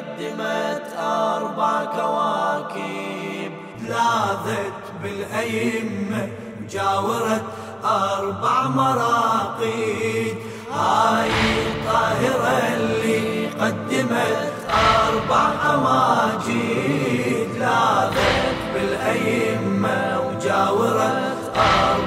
قدمت أربع كواكب. لاذت بالأئمة وجاورت أربع مراقد هاي الطاهرة اللي قدمت أربع أماجد. لاذت بالأئمة وجاورت أربع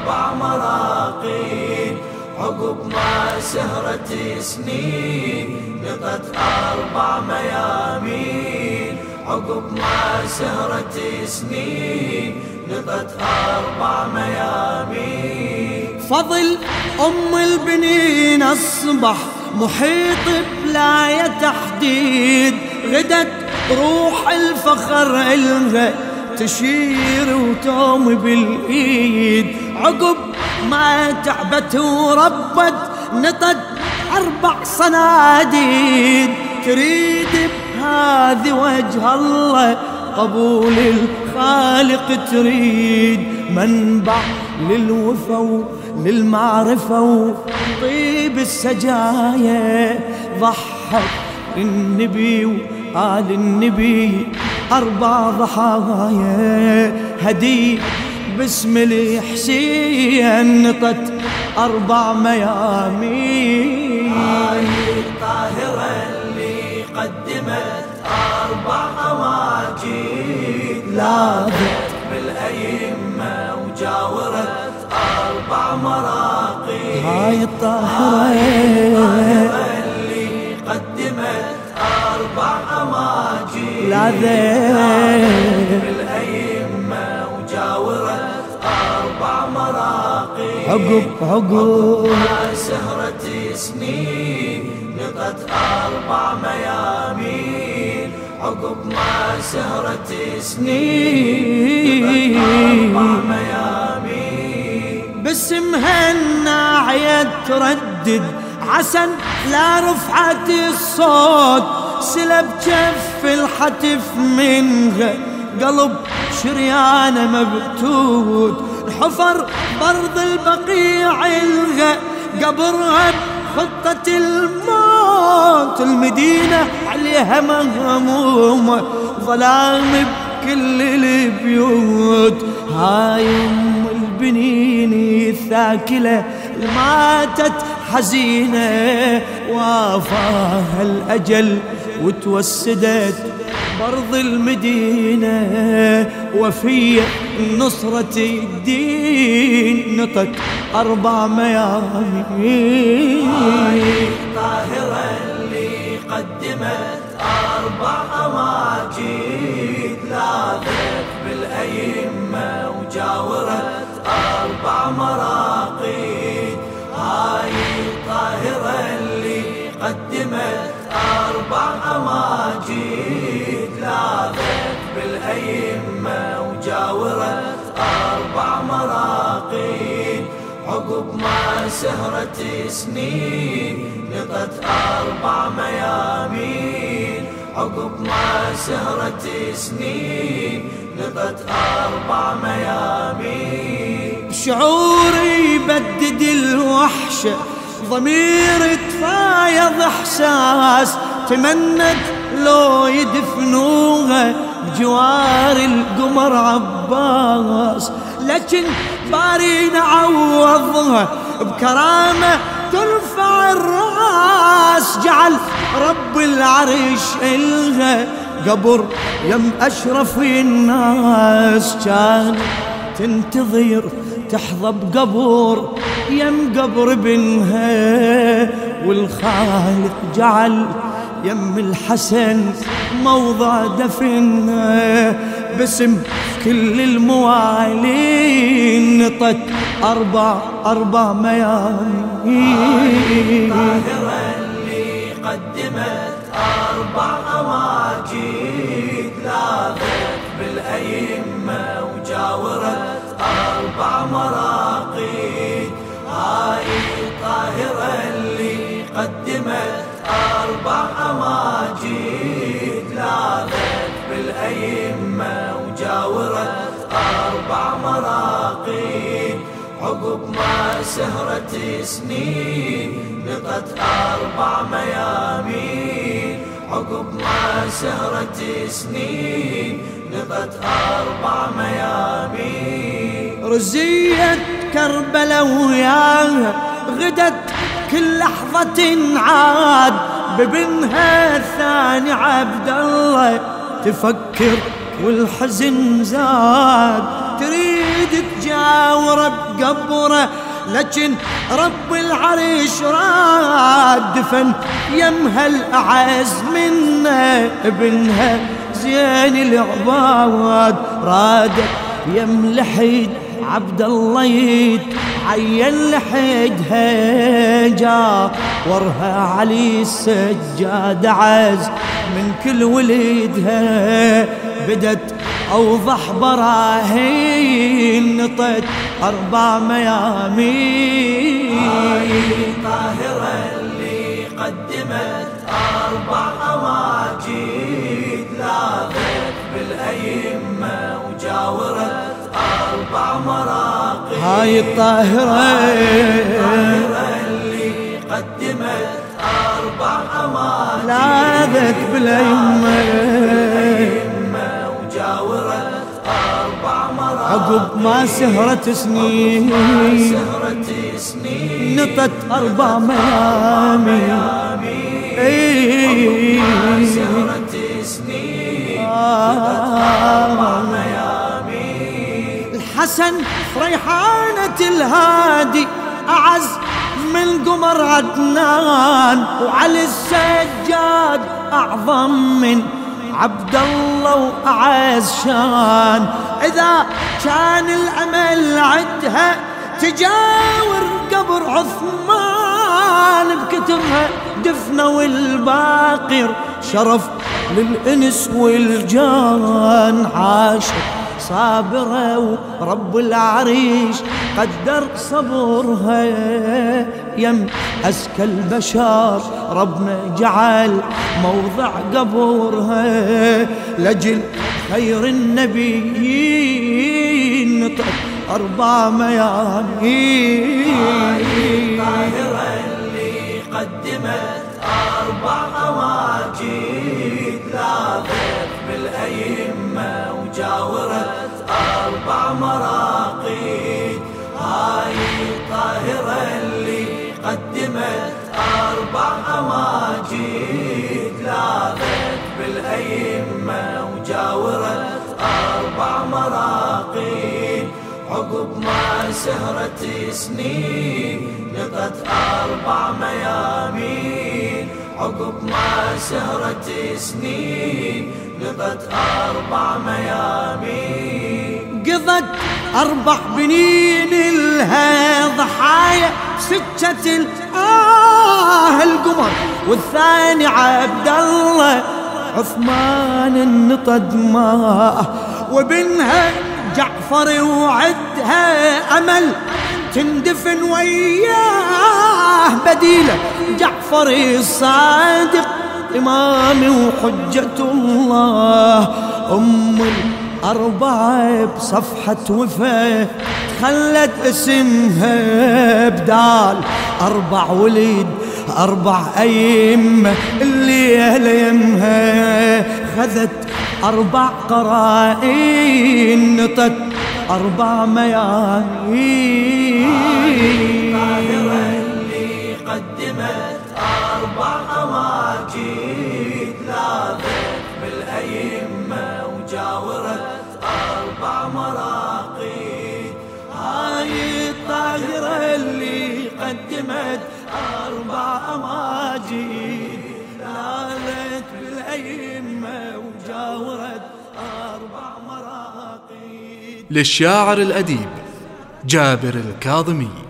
عقب ما سهرت سنين نطت أربع ميامين. عقب ما سهرت سنين نطت أربع ميامين. فضل أم البنين أصبح محيط بلا تحديد. غدت روح الفخر إلها تشير وتوم بالإيد. عقب ما تعبت وربت نطت أربع صناديد. تريد بهذه وجه الله قبول الخالق تريد منبع للوفا للمعرفة. وطيب السجايا ضحك النبي وآل النبي. أربع ضحايا هدي باسم الحسين نطت أربع ميامين. هاي الطاهرة اللي قدمت أربع أماجد لاذت بالأئمة وجاورت أربع مراقي هاي الطاهرة. اللي قدمت أربع أماجد لاذت عقب عقب ما سهرت سنين نطت أربع ميامين. عقب ما سهرت سنين أربع ميامين. باسمها الناعية تردد عسن لا رفعت الصوت. سلب كف الحتف منها قلب شريانة مبتوت. حفر برض البقيع الغى قبرها بخطة الموت المدينة عليها مهمومة ظلام بكل البيوت. هاي أم البنين الثاكلة ماتت حزينة. وافاها الأجل وتوسدت برض المدينة وفي نصرة الدين نطت أربع ميامين. الطاهرة اللي قدمت أربع أماجد. لاذت بالأئمة وجاورت أربع مراقد. هاي الطاهرة اللي قدمت أربع أماجد. ما سهرت سنين نطت أربع ميامين. عقب ما سهرت سنين نطت أربع ميامين. شعوري يبدد الوحشة ضميري تفايض إحساس. تمنت لو يدفنوها بجوار القمر عباس. لكن باري نعوضها بكرامة ترفع الرأس. جعل رب العرش إلها قبر يم أشرف الناس. كان تنتظر تحظى بقبر يم قبر ابنها والخالق جعل يم الحسن موضع دفنها باسم كل الموالين نطت أربع أربع ميامين الطاهرة اللي قدمت أربع أماجد لاذت بالأئمة وجاورت أربع مراقد هاي الطاهرة اللي قدمت أربع أماجد ما سهرت سنين نطت أربع ميامين عقب ما سهرت سنين نطت أربع ميامين رزية كربلة وياها غدت كل لحظة عاد. ببنها الثاني عبد الله تفكر والحزن زاد. تريد تجاورة بقبره لكن رب العرش راد دفن يمها الأعز منه ابنها. زين العباد رادت يم لحيد عبد الله يتعين لحيدها جا. ورها علي السجاد عز من كل وليدها بدت أوضح براهين نطت أربع ميامين. طاهرة اللي قدمت أربع أواجيد لاذت بالأئمة وجاورت أربع مراقي هاي الطاهرة. اللي قدمت أربع أواجيد لاذت بالأيمة عقب ما سهرت سنين. سهرت سنين. نطت أربع ميامي. سهرت سنين. الحسن ريحانة الهادي أعز من قمر عدنان. وعلي السجاد أعظم من عبد الله وأعز شان. إذا كان الأمل عدها تجاور قبر عثمان بكترها دفنة والباقر شرف للإنس والجان عاشت صابرة ورب العريش قدر صبرها. يم أزكى البشر ربنا جعل موضع قبرها لجل خير النبيين. نطق أربع ميامين. طاهرة اللي قدمت أربع أواجيد لاذت بالأئمة. وجاورت أربع مراقيد. هاي الطاهرة اللي قدمت أربع أواجيد لاذت بالأئمة وجاورت أربع مراقيد. عقب ما سهرت سنين نطت أربع ميامين. عقب ما سهرت سنين نطت أربع ميامين. قضت أربع بنين لها ضحايا سكة الآه القمر والثاني عبد الله عثمان النطد ماه وبنها جعفر وعدها أمل تندفن وياه بديلة. جعفر الصادق إمامي وحجة الله. أم الأربعة بصفحة وفاة خلت اسمها بدال. أربع وليد أربع أيمة الليلة يمها خذت أربع قرائن نطت أربع ميامين. اللي قدمت أربع أواجيد قدمت أربع أماجيد لالت بالأئمة وجاورت أربع مراقيد. للشاعر الأديب جابر الكاظمي.